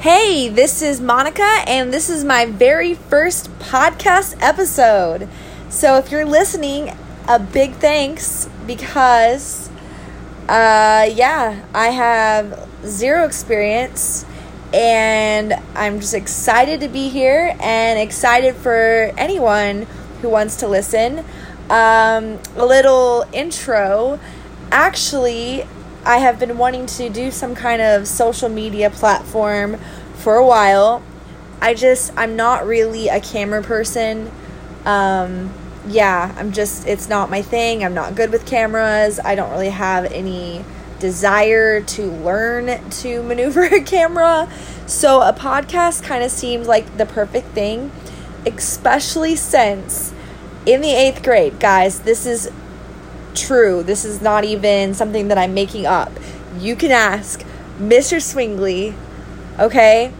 Hey, this is Monica, and this is my very first podcast episode. So, if you're listening, a big thanks because, uh, yeah, I have zero experience, and I'm just excited to be here and excited for anyone who wants to listen. Um, a little intro. Actually, I have been wanting to do some kind of social media platform for a while. I just, I'm not really a camera person. Um, yeah, I'm just, it's not my thing. I'm not good with cameras. I don't really have any desire to learn to maneuver a camera. So a podcast kind of seems like the perfect thing, especially since in the eighth grade, guys, this is true. This is not even something that I'm making up. You can ask Mr. Swingley, okay,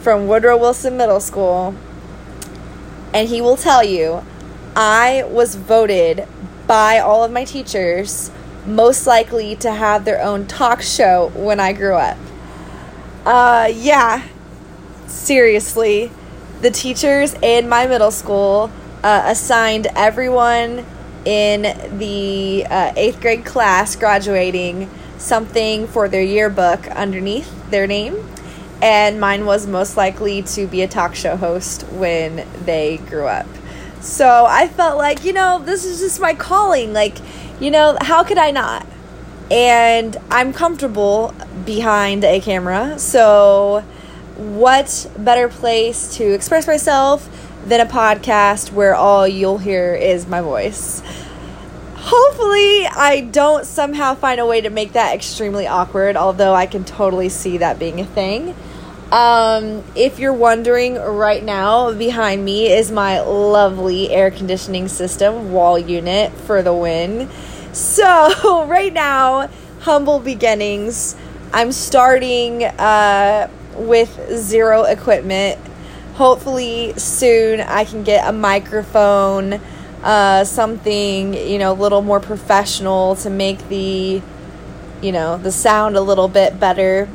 from Woodrow Wilson Middle School, and he will tell you I was voted by all of my teachers most likely to have their own talk show when I grew up. Uh, yeah, seriously, the teachers in my middle school uh, assigned everyone in the uh, eighth grade class graduating something for their yearbook underneath their name. And mine was most likely to be a talk show host when they grew up. So I felt like, you know, this is just my calling. Like, you know, how could I not? And I'm comfortable behind a camera. So, what better place to express myself than a podcast where all you'll hear is my voice? Hopefully, I don't somehow find a way to make that extremely awkward, although I can totally see that being a thing. Um, if you're wondering right now, behind me is my lovely air conditioning system wall unit for the win. So, right now, humble beginnings. I'm starting uh, with zero equipment. Hopefully, soon I can get a microphone uh, something you know a little more professional to make the you know the sound a little bit better.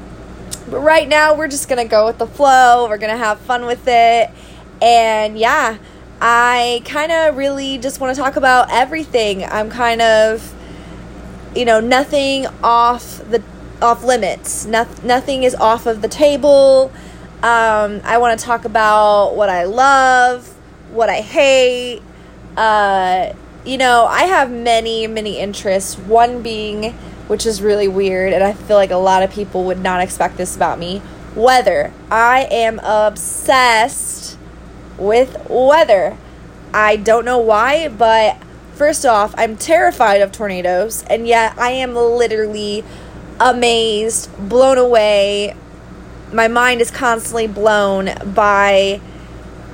But right now we're just gonna go with the flow we're gonna have fun with it. And yeah i kind of really just want to talk about everything. I'm kind of you know nothing off the off limits. No, nothing is off of the table um, i want to talk about what i love what i hate uh, you know, I have many, many interests. One being, which is really weird, and I feel like a lot of people would not expect this about me weather. I am obsessed with weather. I don't know why, but first off, I'm terrified of tornadoes, and yet I am literally amazed, blown away. My mind is constantly blown by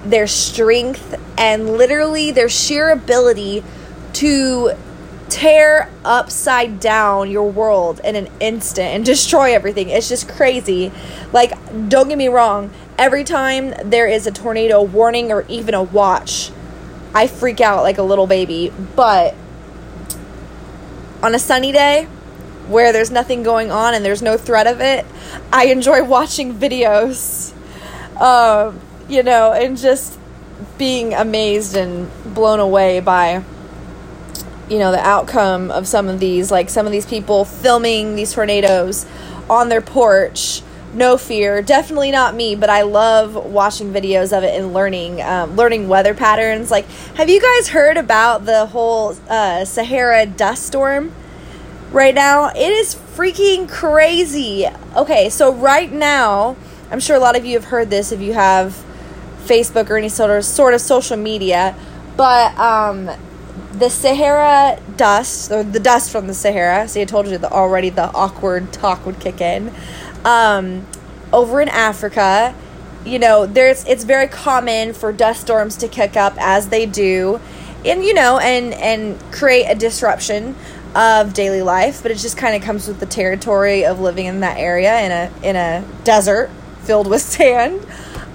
their strength and literally their sheer ability to tear upside down your world in an instant and destroy everything. It's just crazy. Like, don't get me wrong, every time there is a tornado warning or even a watch, I freak out like a little baby. But on a sunny day, where there's nothing going on and there's no threat of it, I enjoy watching videos. Um, you know, and just being amazed and blown away by you know the outcome of some of these like some of these people filming these tornadoes on their porch. No fear. Definitely not me but i love watching videos of it and learning um, learning weather patterns. Like have you guys heard about the whole uh, sahara dust storm right now it is freaking crazy okay so right now i'm sure a lot of you have heard this if you have Facebook or any sort of sort of social media, but um, the Sahara dust or the dust from the Sahara. See, I told you that already. The awkward talk would kick in. Um, over in Africa, you know, there's it's very common for dust storms to kick up as they do, and you know, and and create a disruption of daily life. But it just kind of comes with the territory of living in that area in a in a desert filled with sand.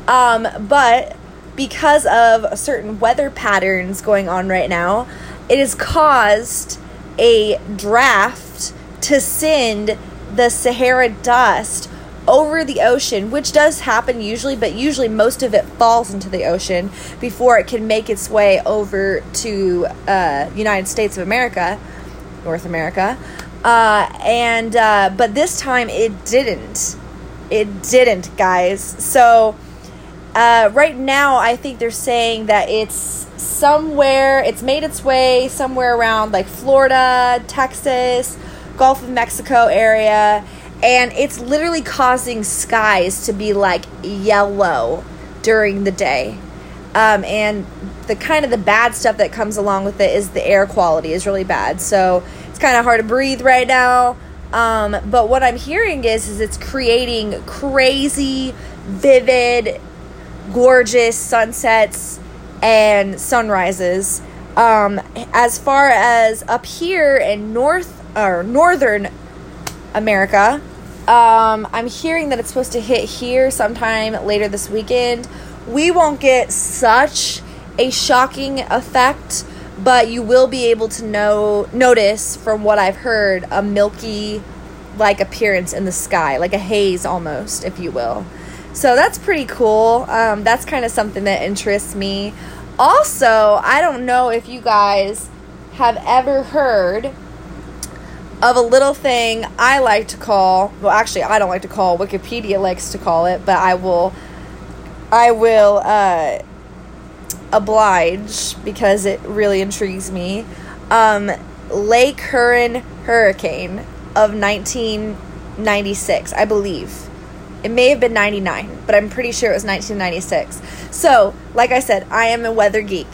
Um, but because of certain weather patterns going on right now, it has caused a draft to send the Sahara dust over the ocean, which does happen usually, but usually most of it falls into the ocean before it can make its way over to uh, United States of America, North America. Uh, and uh, but this time it didn't. It didn't, guys. So uh, right now, I think they're saying that it's somewhere. It's made its way somewhere around like Florida, Texas, Gulf of Mexico area and it's literally causing skies to be like yellow during the day um, and the kind of the bad stuff that comes along with it is the air quality is really bad. So it's kind of hard to breathe right now. Um, but what i'm hearing is is it's creating crazy vivid gorgeous sunsets and sunrises. Um, as far as up here in north or northern america um, I'm hearing that it's supposed to hit here sometime later this weekend. We won't get such a shocking effect, but you will be able to know notice from what I've heard a milky like appearance in the sky, like a haze almost, if you will. So that's pretty cool. Um, that's kind of something that interests me. Also, I don't know if you guys have ever heard of a little thing I like to call, well, actually, I don't like to call, Wikipedia likes to call it, but I will, I will, uh, oblige because it really intrigues me. Um, Lake Huron hurricane of 1996, I believe. It may have been 99, but I'm pretty sure it was 1996. So, like I said, I am a weather geek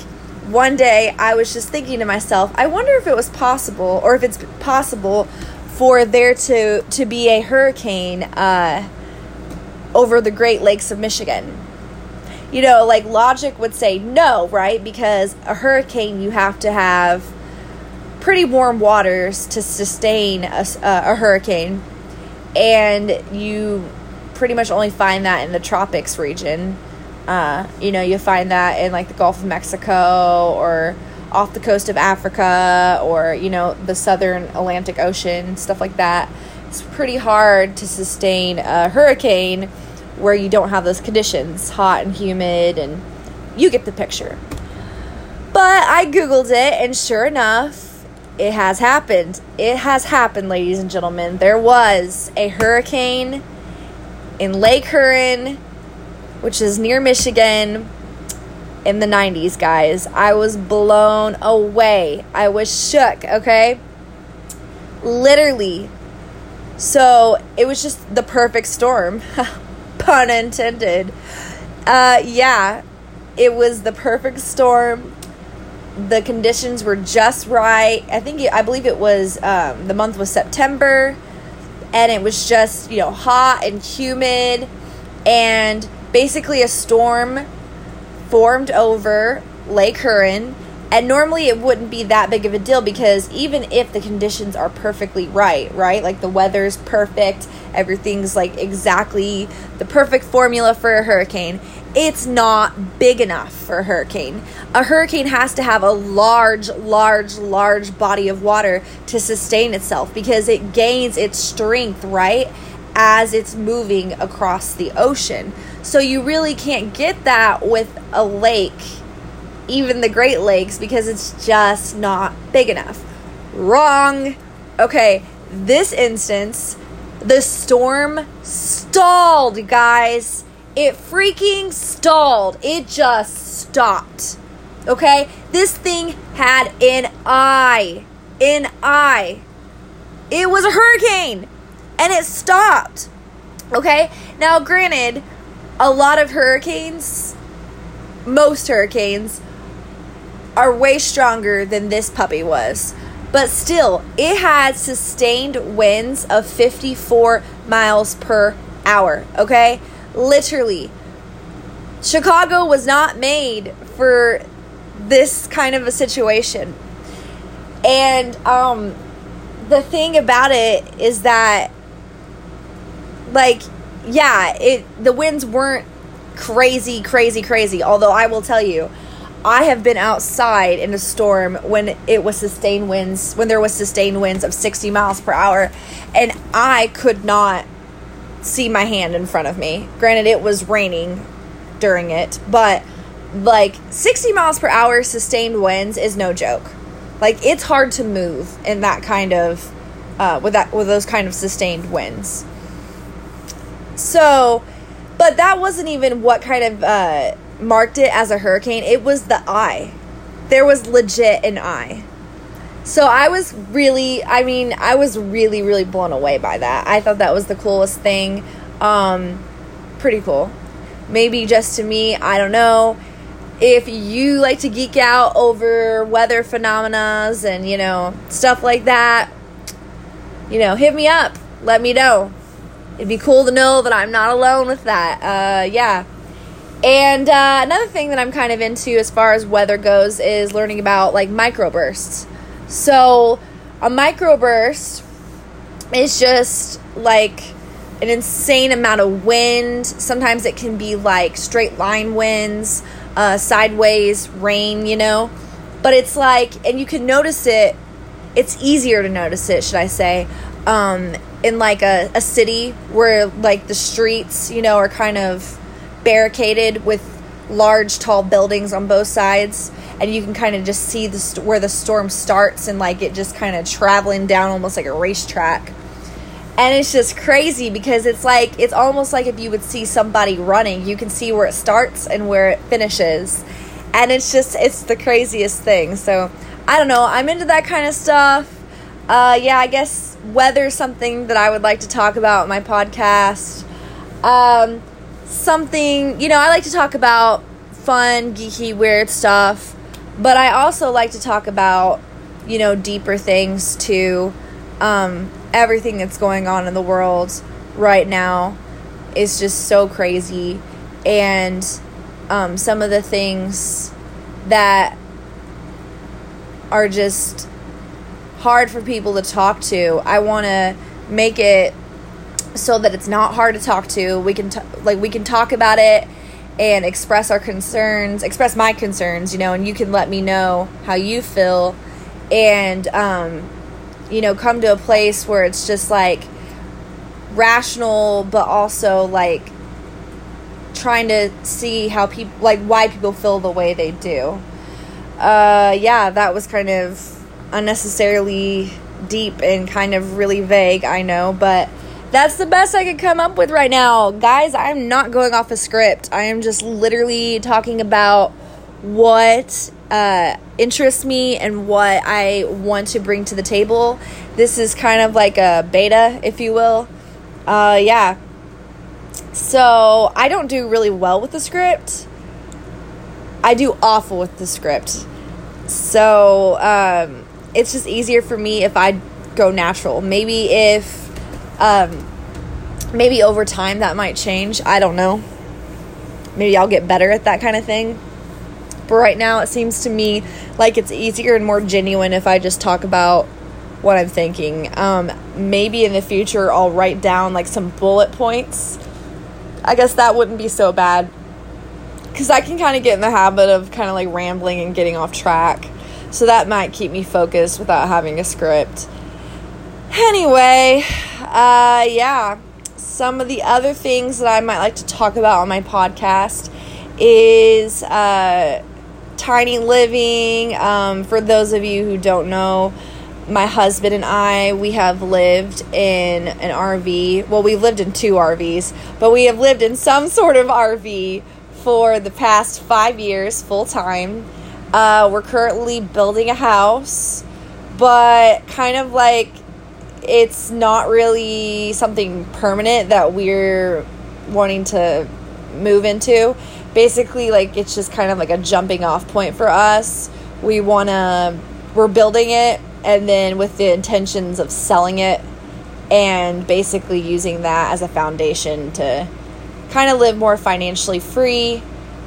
one day I was just thinking to myself, I wonder if it was possible, or if it's possible for there to to be a hurricane uh, over the Great Lakes of Michigan. You know, like logic would say no, right? Because a hurricane, you have to have pretty warm waters to sustain a, a hurricane, and you pretty much only find that in the tropics region. Uh, you know, you find that in like the Gulf of Mexico or off the coast of Africa or, you know, the southern Atlantic Ocean, stuff like that. It's pretty hard to sustain a hurricane where you don't have those conditions hot and humid, and you get the picture. But I Googled it, and sure enough, it has happened. It has happened, ladies and gentlemen. There was a hurricane in Lake Huron which is near Michigan in the 90s, guys. I was blown away. I was shook, okay? Literally. So it was just the perfect storm. Pun intended. Uh, yeah, it was the perfect storm. The conditions were just right. I think, I believe it was, um, the month was September. And it was just, you know, hot and humid. And basically a storm formed over Lake Huron. And normally it wouldn't be that big of a deal because even if the conditions are perfectly right, right? Like the weather's perfect, everything's like exactly the perfect formula for a hurricane, it's not big enough for a hurricane. A hurricane has to have a large, large, large body of water to sustain itself because it gains its strength, right? As it's moving across the ocean. So you really can't get that with a lake, even the Great Lakes, because it's just not big enough. Wrong. Okay, this instance, the storm stalled, guys. It freaking stalled. It just stopped. Okay? This thing had an eye. An eye. It was a hurricane. And it stopped. Okay? Now, granted, a lot of hurricanes, most hurricanes, are way stronger than this puppy was. But still, it had sustained winds of 54 miles per hour, okay? Literally. Chicago was not made for this kind of a situation. And um the thing about it is that like yeah, it the winds weren't crazy, crazy, crazy. Although I will tell you, I have been outside in a storm when it was sustained winds, when there was sustained winds of 60 miles per hour, and I could not see my hand in front of me. Granted, it was raining during it, but like 60 miles per hour sustained winds is no joke. Like it's hard to move in that kind of uh, with that with those kind of sustained winds. So, but that wasn't even what kind of uh, marked it as a hurricane. It was the eye. There was legit an eye. So I was really, I mean, I was really, really blown away by that. I thought that was the coolest thing. Um, pretty cool. Maybe just to me, I don't know. If you like to geek out over weather phenomena and, you know, stuff like that, you know, hit me up. Let me know. It'd be cool to know that I'm not alone with that. Uh, yeah. And uh, another thing that I'm kind of into as far as weather goes is learning about like microbursts. So, a microburst is just like an insane amount of wind. Sometimes it can be like straight line winds, uh, sideways rain, you know. But it's like, and you can notice it. It's easier to notice it, should I say, um, in like a, a city where like the streets, you know, are kind of barricaded with large, tall buildings on both sides and you can kind of just see the st- where the storm starts and like it just kind of traveling down almost like a racetrack. And it's just crazy because it's like it's almost like if you would see somebody running, you can see where it starts and where it finishes. And it's just it's the craziest thing. So, I don't know, I'm into that kind of stuff. Uh yeah, I guess weather's something that I would like to talk about in my podcast. Um something, you know, I like to talk about fun, geeky, weird stuff. But I also like to talk about, you know, deeper things too. Um, everything that's going on in the world right now is just so crazy. And um, some of the things that are just hard for people to talk to, I want to make it so that it's not hard to talk to. We can t- like we can talk about it and express our concerns, express my concerns, you know, and you can let me know how you feel and um you know, come to a place where it's just like rational but also like trying to see how people like why people feel the way they do. Uh yeah, that was kind of unnecessarily deep and kind of really vague, I know, but that's the best I could come up with right now. Guys, I'm not going off a script. I am just literally talking about what uh, interests me and what I want to bring to the table. This is kind of like a beta, if you will. Uh, yeah. So I don't do really well with the script. I do awful with the script. So um, it's just easier for me if I go natural. Maybe if um, maybe over time that might change. I don't know. Maybe I'll get better at that kind of thing. But right now, it seems to me like it's easier and more genuine if I just talk about what I'm thinking. Um, maybe in the future, I'll write down like some bullet points. I guess that wouldn't be so bad. Because I can kind of get in the habit of kind of like rambling and getting off track. So that might keep me focused without having a script. Anyway, uh, yeah, some of the other things that I might like to talk about on my podcast is uh, tiny living. Um, for those of you who don't know, my husband and I, we have lived in an RV. Well, we've lived in two RVs, but we have lived in some sort of RV for the past five years full time. Uh, we're currently building a house, but kind of like it's not really something permanent that we're wanting to move into. Basically, like it's just kind of like a jumping off point for us. We want to, we're building it and then with the intentions of selling it and basically using that as a foundation to kind of live more financially free.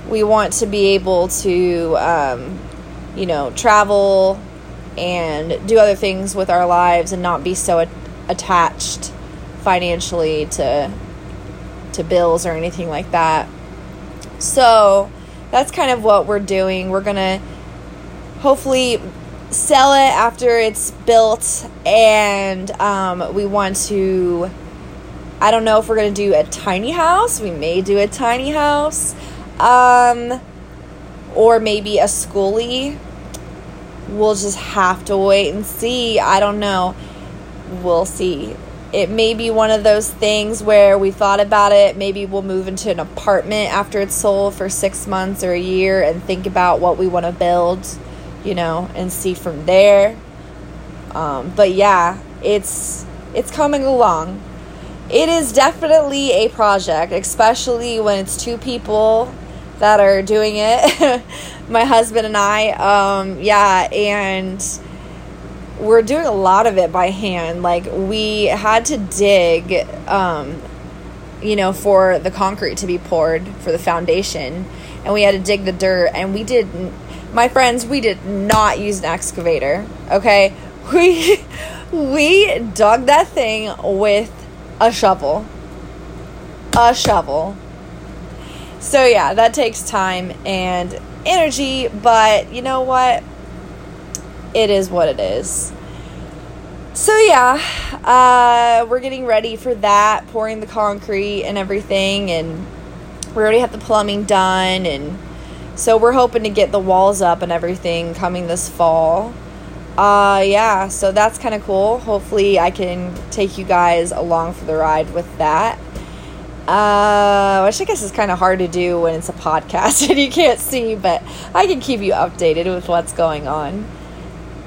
We want to be able to, um, you know, travel and do other things with our lives and not be so attached financially to to bills or anything like that. So that's kind of what we're doing. We're gonna hopefully sell it after it's built, and um, we want to I don't know if we're to do a tiny house. We may do a tiny house. Um, or maybe a schoolie. We'll just have to wait and see. I don't know. We'll see. It may be one of those things where we thought about it. Maybe we'll move into an apartment after it's sold for six months or a year and think about what we want to build, you know, and see from there. Um, but yeah, it's it's coming along. It is definitely a project, especially when it's two people that are doing it. My husband and I, um, yeah, and we're doing a lot of it by hand. Like we had to dig, um, you know, for the concrete to be poured for the foundation, and we had to dig the dirt. And we did, my friends, we did not use an excavator. Okay, we we dug that thing with a shovel, a shovel. So yeah, that takes time and energy, but you know what? it is what it is. So yeah, uh, we're getting ready for that, pouring the concrete and everything, and we already have the plumbing done, and so we're hoping to get the walls up and everything coming this fall. Uh, yeah, so that's kind of cool. Hopefully, I can take you guys along for the ride with that. Uh, which I guess is kind of hard to do when it's a podcast and you can't see, but I can keep you updated with what's going on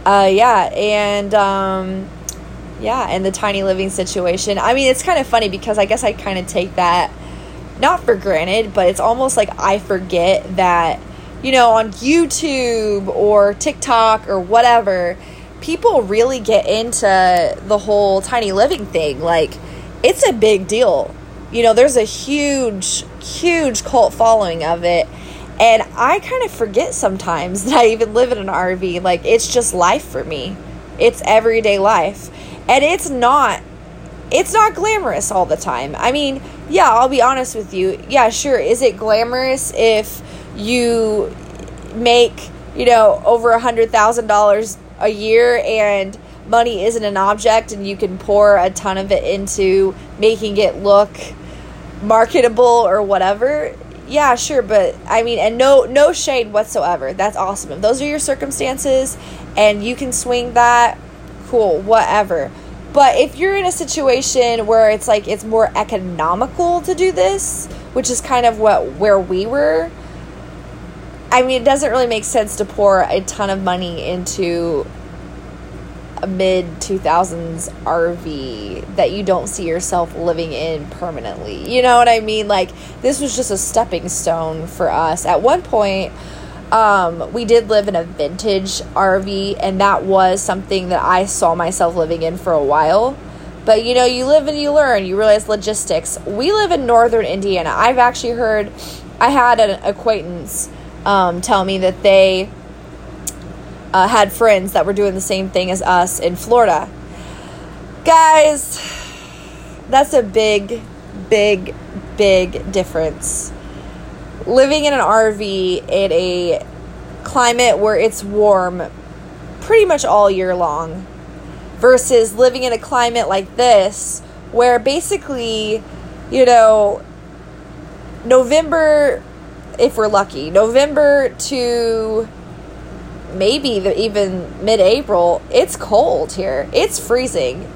uh, yeah, and um, yeah, and the tiny living situation. I mean, it's kind of funny because I guess I kind of take that not for granted, but it's almost like I forget that you know on YouTube or TikTok or whatever, people really get into the whole tiny living thing. Like, it's a big deal. You know, there's a huge, huge cult following of it and I kind of forget sometimes that I even live in an RV. Like, it's just life for me. It's everyday life. And it's not it's not glamorous all the time. I mean, yeah, I'll be honest with you. Yeah, sure. Is it glamorous if you make, you know, over a hundred thousand dollars a year and money isn't an object and you can pour a ton of it into making it look marketable or whatever? yeah, sure, but I mean, and no, no shade whatsoever. That's awesome. If those are your circumstances, and you can swing that, cool, whatever. But if you're in a situation where it's like it's more economical to do this, which is kind of what where we were, I mean, it doesn't really make sense to pour a ton of money into mid 2000s RV that you don't see yourself living in permanently. You know what I mean? Like, this was just a stepping stone for us. At one point, um, we did live in a vintage RV, and that was something that I saw myself living in for a while. But you know, you live and you learn, you realize logistics. We live in northern Indiana. I've actually heard, I had an acquaintance um, tell me that they uh, had friends that were doing the same thing as us in Florida. Guys, that's a big, big, big difference. Living in an RV in a climate where it's warm pretty much all year long versus living in a climate like this where basically, you know, November, if we're lucky, November to maybe the, even mid-April, it's cold here. It's freezing.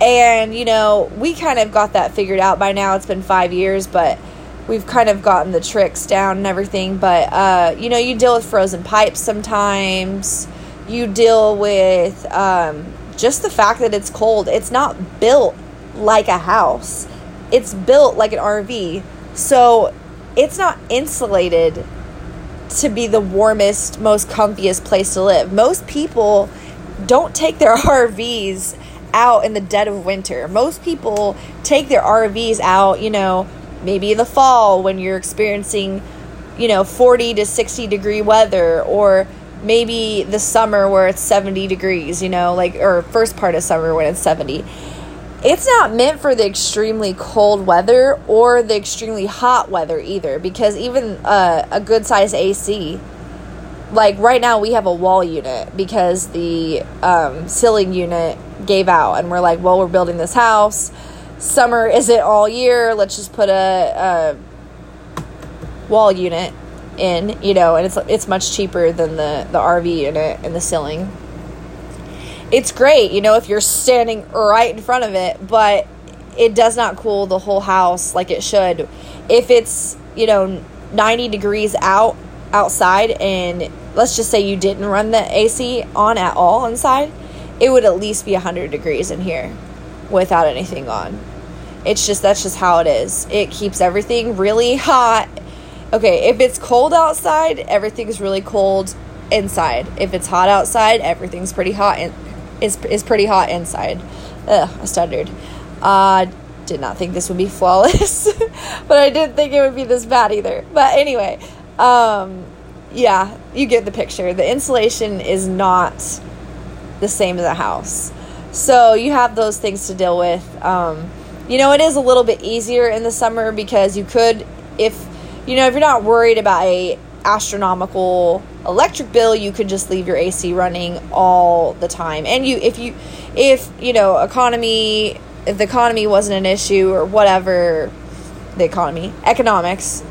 And you know, we kind of got that figured out by now. It's been 5 years, but we've kind of gotten the tricks down and everything, but uh, you know, you deal with frozen pipes sometimes. You deal with um, just the fact that it's cold. It's not built like a house. It's built like an RV. So, it's not insulated to be the warmest, most comfiest place to live. Most people don't take their RVs out in the dead of winter. Most people take their RVs out, you know, maybe in the fall when you're experiencing, you know, 40 to 60 degree weather or maybe the summer where it's 70 degrees, you know, like or first part of summer when it's 70 it's not meant for the extremely cold weather or the extremely hot weather either because even uh, a good size AC like right now we have a wall unit because the um, ceiling unit gave out and we're like well we're building this house summer isn't all year. Let's just put a, a wall unit in, you know, and it's it's much cheaper than the the RV unit and the ceiling. It's great, you know, if you're standing right in front of it, but it does not cool the whole house like it should. If it's, you know, 90 degrees out outside and let's just say you didn't run the AC on at all inside, it would at least be 100 degrees in here without anything on. It's just that's just how it is. It keeps everything really hot. Okay, if it's cold outside, everything's really cold inside. If it's hot outside, everything's pretty hot and is is pretty hot inside. Ugh, I stuttered. Uh did not think this would be flawless, but I didn't think it would be this bad either. But anyway, um yeah, you get the picture. The insulation is not the same as a house. So you have those things to deal with. Um, you know, it is a little bit easier in the summer because you could, if you know, if you're not worried about a astronomical electric bill, you could just leave your AC running all the time. And you, if you, if you know, economy, if the economy wasn't an issue or whatever, the economy, economics,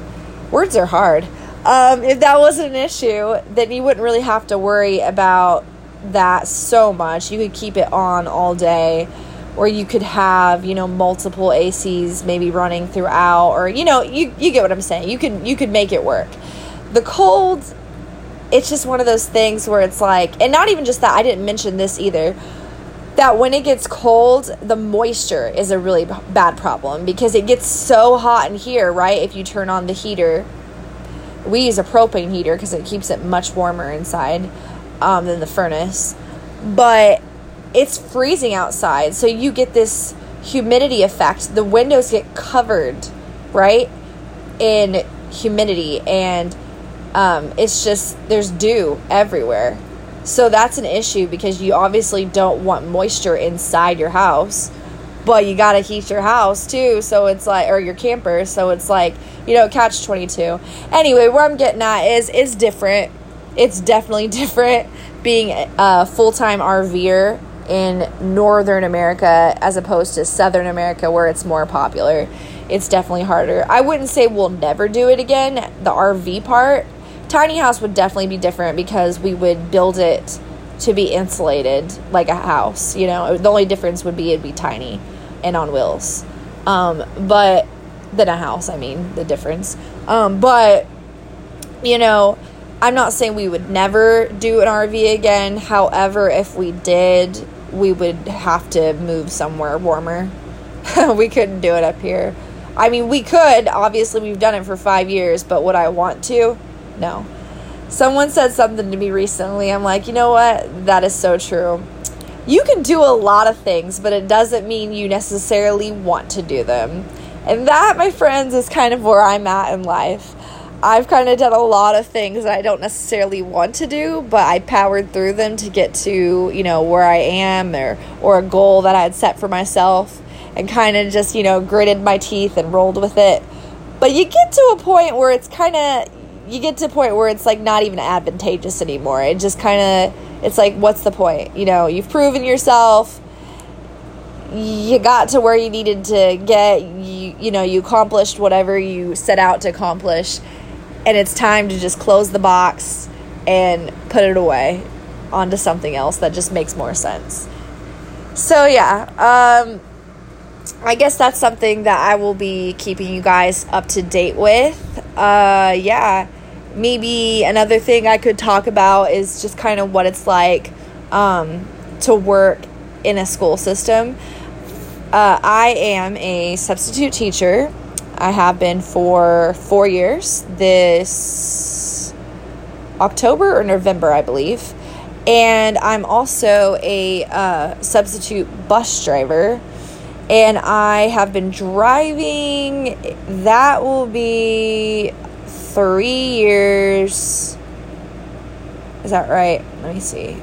words are hard. Um, if that wasn't an issue, then you wouldn't really have to worry about that so much. You could keep it on all day, or you could have you know multiple ACs maybe running throughout, or you know you you get what I'm saying. You could you could make it work. The cold, it's just one of those things where it's like, and not even just that. I didn't mention this either. That when it gets cold, the moisture is a really bad problem because it gets so hot in here, right? If you turn on the heater, we use a propane heater because it keeps it much warmer inside um, than the furnace. But it's freezing outside, so you get this humidity effect. The windows get covered, right, in humidity, and um, it's just there's dew everywhere. So that's an issue because you obviously don't want moisture inside your house, but you gotta heat your house too. So it's like, or your camper. So it's like, you know, catch twenty two. Anyway, where I'm getting at is is different it's definitely different being a full time RVer in Northern America as opposed to Southern America where it's more popular. It's definitely harder. I wouldn't say we'll never do it again, the RV part. Tiny house would definitely be different because we would build it to be insulated like a house. You know, the only difference would be it'd be tiny and on wheels. Um, but than a house, I mean, the difference. Um, but, you know, I'm not saying we would never do an RV again. However, if we did, we would have to move somewhere warmer. we couldn't do it up here. I mean, we could. Obviously, we've done it for five years, but would I want to? No. Someone said something to me recently. I'm like, you know what? That is so true. You can do a lot of things, but it doesn't mean you necessarily want to do them. And that, my friends, is kind of where I'm at in life. I've kind of done a lot of things that I don't necessarily want to do, but I powered through them to get to, you know, where I am or or a goal that I had set for myself and kind of just, you know, gritted my teeth and rolled with it. But you get to a point where it's kind of you get to a point where it's like not even advantageous anymore. It just kind of it's like what's the point? You know, you've proven yourself. You got to where you needed to get. You you know, you accomplished whatever you set out to accomplish and it's time to just close the box and put it away onto something else that just makes more sense. So yeah, um, I guess that's something that I will be keeping you guys up to date with. Uh, yeah, maybe another thing I could talk about is just kind of what it's like um, to work in a school system. Uh, I am a substitute teacher I have been for four years this October or November, I believe. And I'm also a uh, substitute bus driver. And I have been driving, that will be three years. Is that right? Let me see.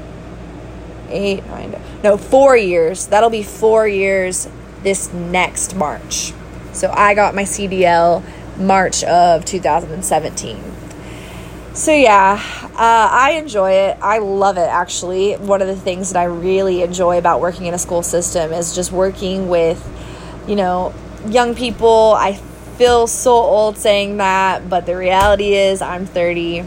Eight, nine, no, four years. That'll be four years this next March. So I got my CDL March of 2017. So yeah, uh, I enjoy it. I love it actually. One of the things that I really enjoy about working in a school system is just working with you know, young people, I feel so old saying that, but the reality is I'm 30.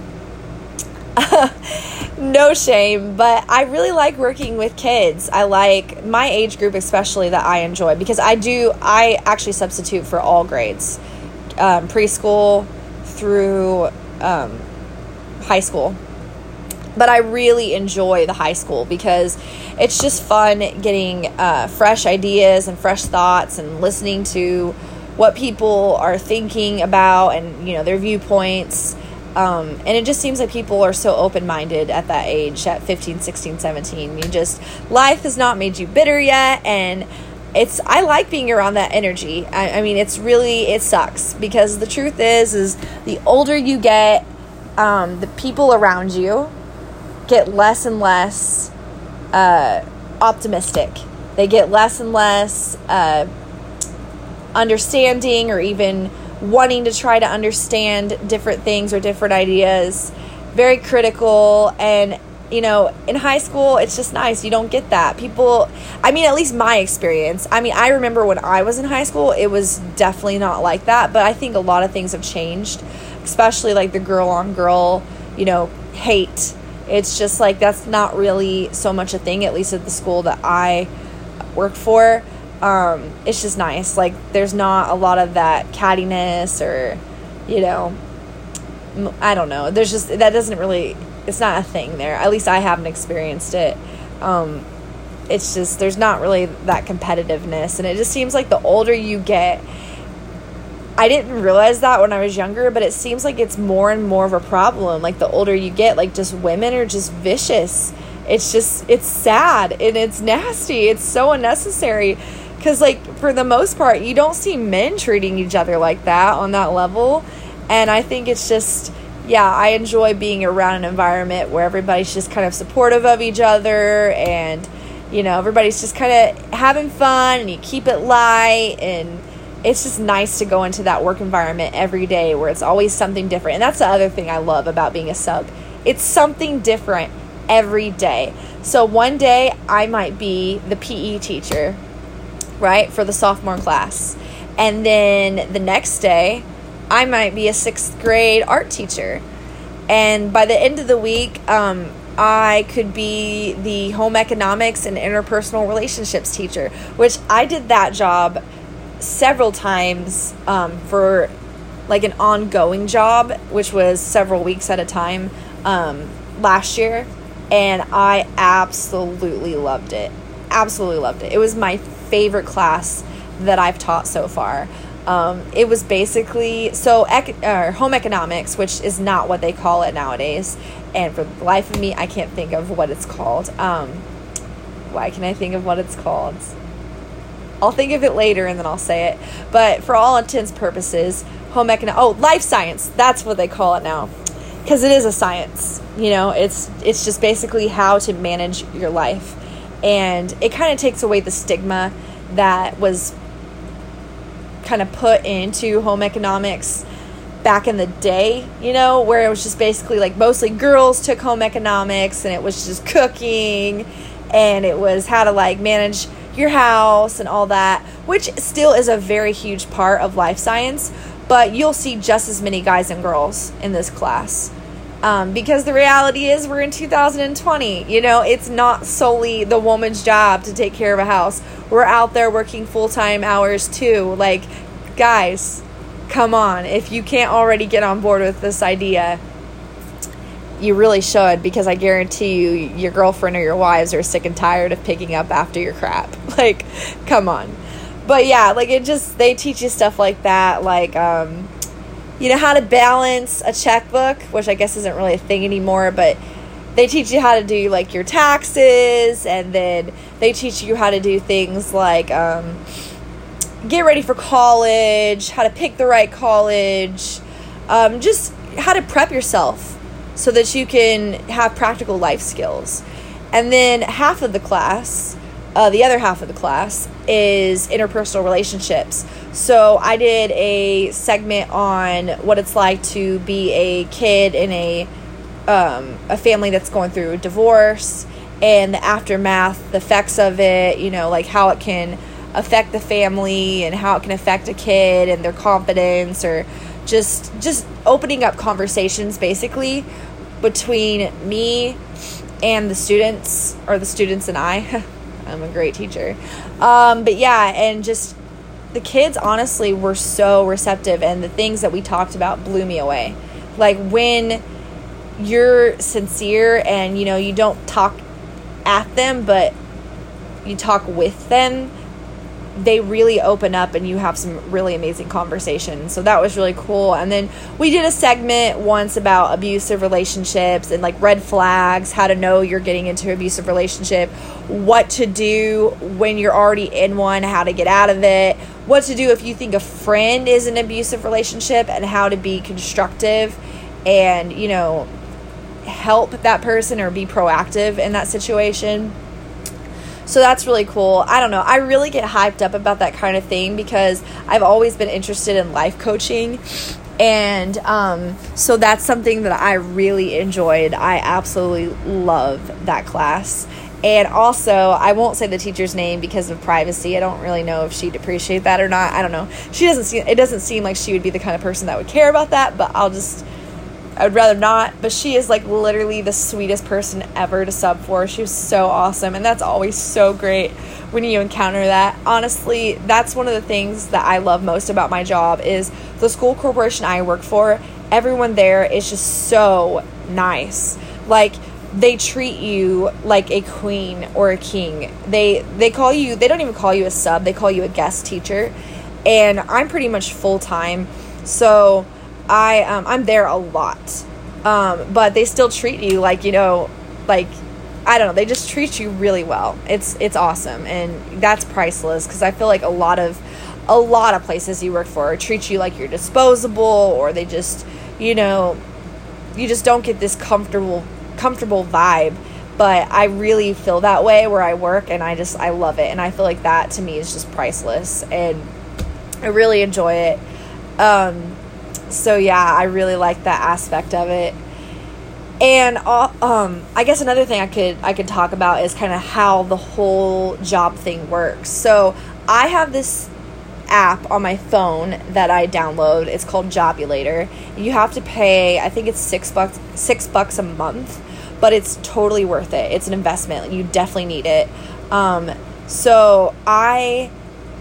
no shame, but I really like working with kids. I like my age group, especially that I enjoy because I do, I actually substitute for all grades um, preschool through um, high school. But I really enjoy the high school because it's just fun getting uh, fresh ideas and fresh thoughts and listening to what people are thinking about and you know their viewpoints. Um, and it just seems like people are so open-minded at that age at 15 16 17 you just life has not made you bitter yet and it's i like being around that energy. I, I mean it's really it sucks because the truth is is the older you get um, the people around you get less and less uh, optimistic. They get less and less uh, understanding or even wanting to try to understand different things or different ideas. Very critical and you know, in high school, it's just nice. You don't get that. People, I mean, at least my experience. I mean, I remember when I was in high school, it was definitely not like that. But I think a lot of things have changed, especially like the girl on girl, you know, hate. It's just like that's not really so much a thing, at least at the school that I work for um, it's just nice. Like there's not a lot of that cattiness or, you know, I don't know. There's just that doesn't really. It's not a thing there. At least I haven't experienced it. Um, it's just there's not really that competitiveness, and it just seems like the older you get. I didn't realize that when I was younger, but it seems like it's more and more of a problem. Like the older you get, like just women are just vicious. It's just it's sad and it's nasty. It's so unnecessary because, like, for the most part, you don't see men treating each other like that on that level. And I think it's just, yeah, I enjoy being around an environment where everybody's just kind of supportive of each other and, you know, everybody's just kind of having fun and you keep it light. And it's just nice to go into that work environment every day where it's always something different. And that's the other thing I love about being a sub it's something different every day. So one day I might be the PE teacher right, for the sophomore class. And then the next day, I might be a sixth grade art teacher. And by the end of the week, um, I could be the home economics and interpersonal relationships teacher, which I did that job several times um, for like an ongoing job, which was several weeks at a time um, last year. And I absolutely loved it. Absolutely loved it. It was my favorite class that I've taught so far. Um, it was basically so ec- uh, home economics, which is not what they call it nowadays. And for the life of me, I can't think of what it's called. Um, why can I think of what it's called? I'll think of it later and then I'll say it. But for all intents purposes, home economics. Oh, life science. That's what they call it now, because it is a science. You know, it's it's just basically how to manage your life and it kind of takes away the stigma that was kind of put into home economics back in the day, you know, where it was just basically like mostly girls took home economics and it was just cooking and it was how to like manage your house and all that, which still is a very huge part of life science, but you'll see just as many guys and girls in this class. Um, because the reality is, we're in 2020. You know, it's not solely the woman's job to take care of a house. We're out there working full time hours too. Like, guys, come on. If you can't already get on board with this idea, you really should because I guarantee you, your girlfriend or your wives are sick and tired of picking up after your crap. Like, come on. But yeah, like it just, they teach you stuff like that. Like, um, you know how to balance a checkbook, which I guess isn't really a thing anymore, but they teach you how to do like your taxes and then they teach you how to do things like um, get ready for college, how to pick the right college, um, just how to prep yourself so that you can have practical life skills. And then half of the class, uh, the other half of the class, is interpersonal relationships. So I did a segment on what it's like to be a kid in a um, a family that's going through a divorce and the aftermath, the effects of it. You know, like how it can affect the family and how it can affect a kid and their confidence or just just opening up conversations basically between me and the students or the students and I. I'm a great teacher. Um, but yeah, and just the kids honestly were so receptive and the things that we talked about blew me away. Like when you're sincere and you know you don't talk at them but you talk with them they really open up and you have some really amazing conversations. So that was really cool. And then we did a segment once about abusive relationships and like red flags, how to know you're getting into abusive relationship, what to do when you're already in one, how to get out of it, what to do if you think a friend is an abusive relationship and how to be constructive and, you know, help that person or be proactive in that situation. So that's really cool. I don't know. I really get hyped up about that kind of thing because I've always been interested in life coaching. And um, so that's something that I really enjoyed. I absolutely love that class. And also, I won't say the teacher's name because of privacy. I don't really know if she'd appreciate that or not. I don't know. She doesn't seem it doesn't seem like she would be the kind of person that would care about that, but I'll just I would rather not, but she is like literally the sweetest person ever to sub for. She was so awesome, and that's always so great when you encounter that. Honestly, that's one of the things that I love most about my job is the school corporation I work for. Everyone there is just so nice. Like they treat you like a queen or a king. They they call you they don't even call you a sub, they call you a guest teacher. And I'm pretty much full time. So I um, I'm there a lot, um, but they still treat you like you know, like I don't know. They just treat you really well. It's it's awesome, and that's priceless because I feel like a lot of a lot of places you work for treat you like you're disposable, or they just you know you just don't get this comfortable comfortable vibe but I really feel that way where I work and I just I love it and I feel like that to me is just priceless and I really enjoy it um so yeah, I really like that aspect of it. And um, I guess another thing I could I could talk about is kind of how the whole job thing works. So I have this app on my phone that I download. It's called Jobulator. You have to pay, I think it's six bucks six bucks a month, but it's totally worth it. It's an investment. You definitely need it. Um, so I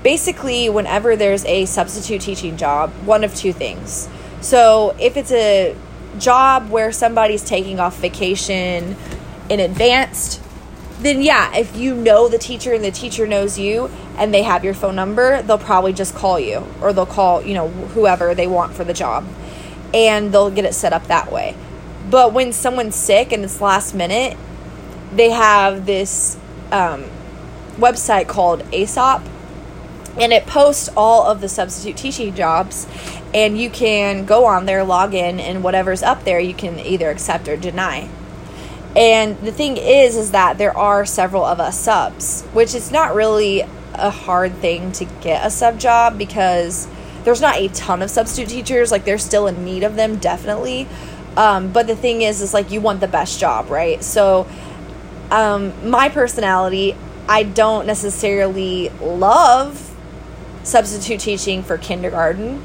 basically, whenever there's a substitute teaching job, one of two things. So if it's a job where somebody's taking off vacation in advance, then yeah, if you know the teacher and the teacher knows you and they have your phone number, they'll probably just call you or they'll call, you know, whoever they want for the job and they'll get it set up that way. But when someone's sick and it's last minute, they have this um, website called Aesop and it posts all of the substitute teaching jobs and you can go on there log in and whatever's up there you can either accept or deny. And the thing is is that there are several of us subs which is not really a hard thing to get a sub job because there's not a ton of substitute teachers like there's still in need of them definitely. Um, but the thing is is like you want the best job right? So um, my personality i don't necessarily love substitute teaching for kindergarten,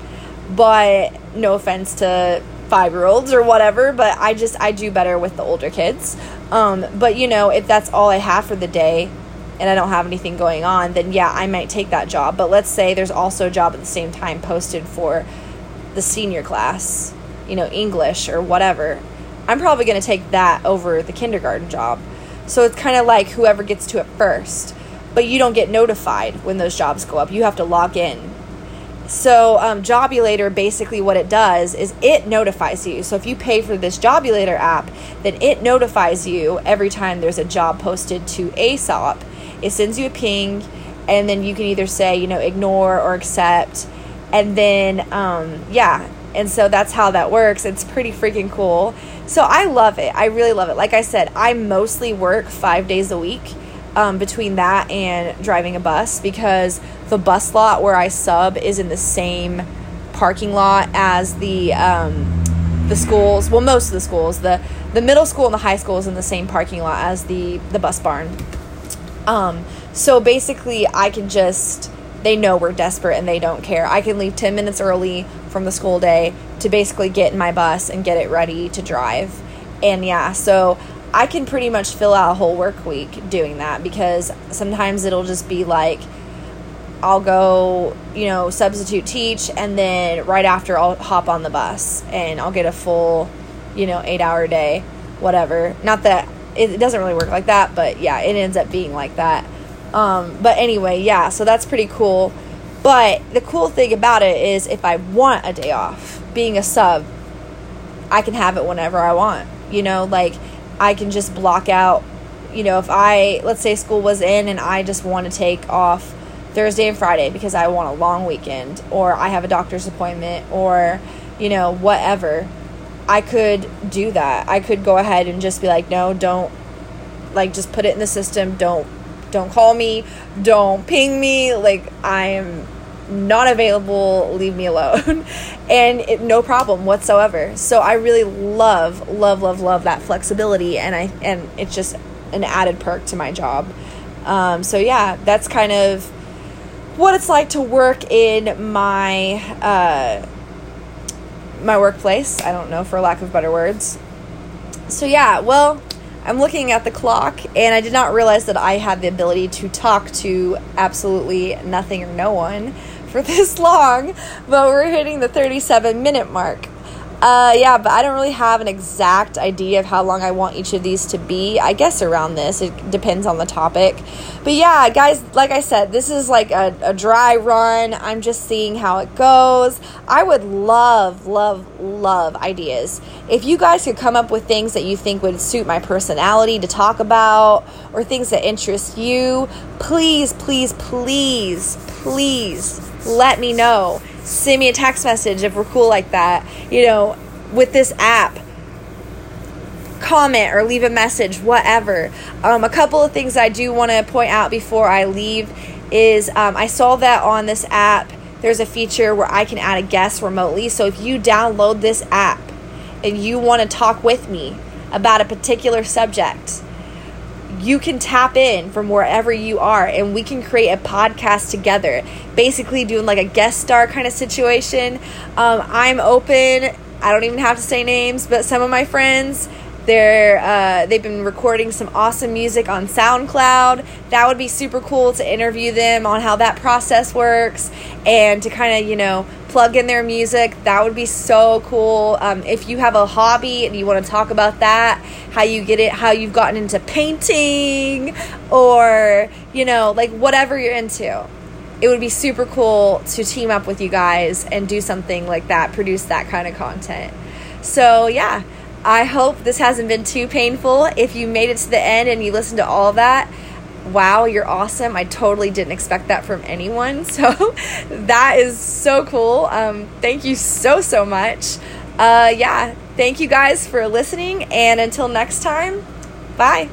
but no offense to five year olds or whatever, but I just I do better with the older kids. Um, but you know, if that's all I have for the day and I don't have anything going on, then yeah, I might take that job. But let's say there's also a job at the same time posted for the senior class, you know, English or whatever. I'm probably going to take that over the kindergarten job. So it's kind of like whoever gets to it first but you don't get notified when those jobs go up. You have to log in. So, um, Jobulator basically what it does is it notifies you. So, if you pay for this Jobulator app, then it notifies you every time there's a job posted to Aesop. It sends you a ping, and then you can either say, you know, ignore or accept. And then, um, yeah. And so that's how that works. It's pretty freaking cool. So, I love it. I really love it. Like I said, I mostly work five days a week um, between that and driving a bus because the bus lot where I sub is in the same parking lot as the um, the schools. Well, most of the schools. the The middle school and the high school is in the same parking lot as the the bus barn. Um, So basically, I can just, they know we're desperate and they don't care. I can leave 10 minutes early from the school day to basically get in my bus and get it ready to drive. And yeah, so I can pretty much fill out a whole work week doing that because sometimes it'll just be like, I'll go, you know, substitute teach, and then right after I'll hop on the bus and I'll get a full, you know, eight hour day, whatever. Not that it, it doesn't really work like that, but yeah, it ends up being like that. Um, but anyway, yeah, so that's pretty cool. But the cool thing about it is if I want a day off, being a sub, I can have it whenever I want. You know, like I can just block out, you know, if I, let's say school was in and I just want to take off Thursday and Friday because I want a long weekend or I have a doctor's appointment or, you know, whatever. I could do that. I could go ahead and just be like, no, don't like just put it in the system. Don't don't call me. Don't ping me. Like I am not available. Leave me alone. and it, no problem whatsoever. So I really love love love love that flexibility and I and it's just an added perk to my job. Um, so yeah, that's kind of what it's like to work in my uh, my workplace. I don't know, for lack of better words. So yeah, well, I'm looking at the clock, and I did not realize that I had the ability to talk to absolutely nothing or no one for this long. But we're hitting the 37 minute mark. Uh, yeah, but I don't really have an exact idea of how long I want each of these to be. I guess around this. It depends on the topic. But yeah, guys, like I said, this is like a, a dry run. I'm just seeing how it goes. I would love, love, love ideas. If you guys could come up with things that you think would suit my personality to talk about or things that interest you, please, please, please, please let me know send me a text message if we're cool like that. You know, with this app, comment or leave a message, whatever. Um, a couple of things I do want to point out before I leave is um, I saw that on this app. There's a feature where I can add a guest remotely. So if you download this app and you want to talk with me about a particular subject, you can tap in from wherever you are and we can create a podcast together. Basically doing like a guest star kind of situation. Um, i'm open. I don't even have to say names but some of my friends they're uh, they've been recording some awesome music on SoundCloud. That would be super cool to interview them on how that process works and to kind of you know plug in their music. That would be so cool. Um, if you have a hobby and you want to talk about that, how you get it, how you've gotten into painting, or you know like whatever you're into. It would be super cool to team up with you guys and do something like that, produce that kind of content. So, yeah, I hope this hasn't been too painful. If you made it to the end and you listened to all that, wow, you're awesome. I totally didn't expect that from anyone. So that is so cool. Um, thank you so, so much. Uh, yeah, thank you guys for listening. And until next time, bye.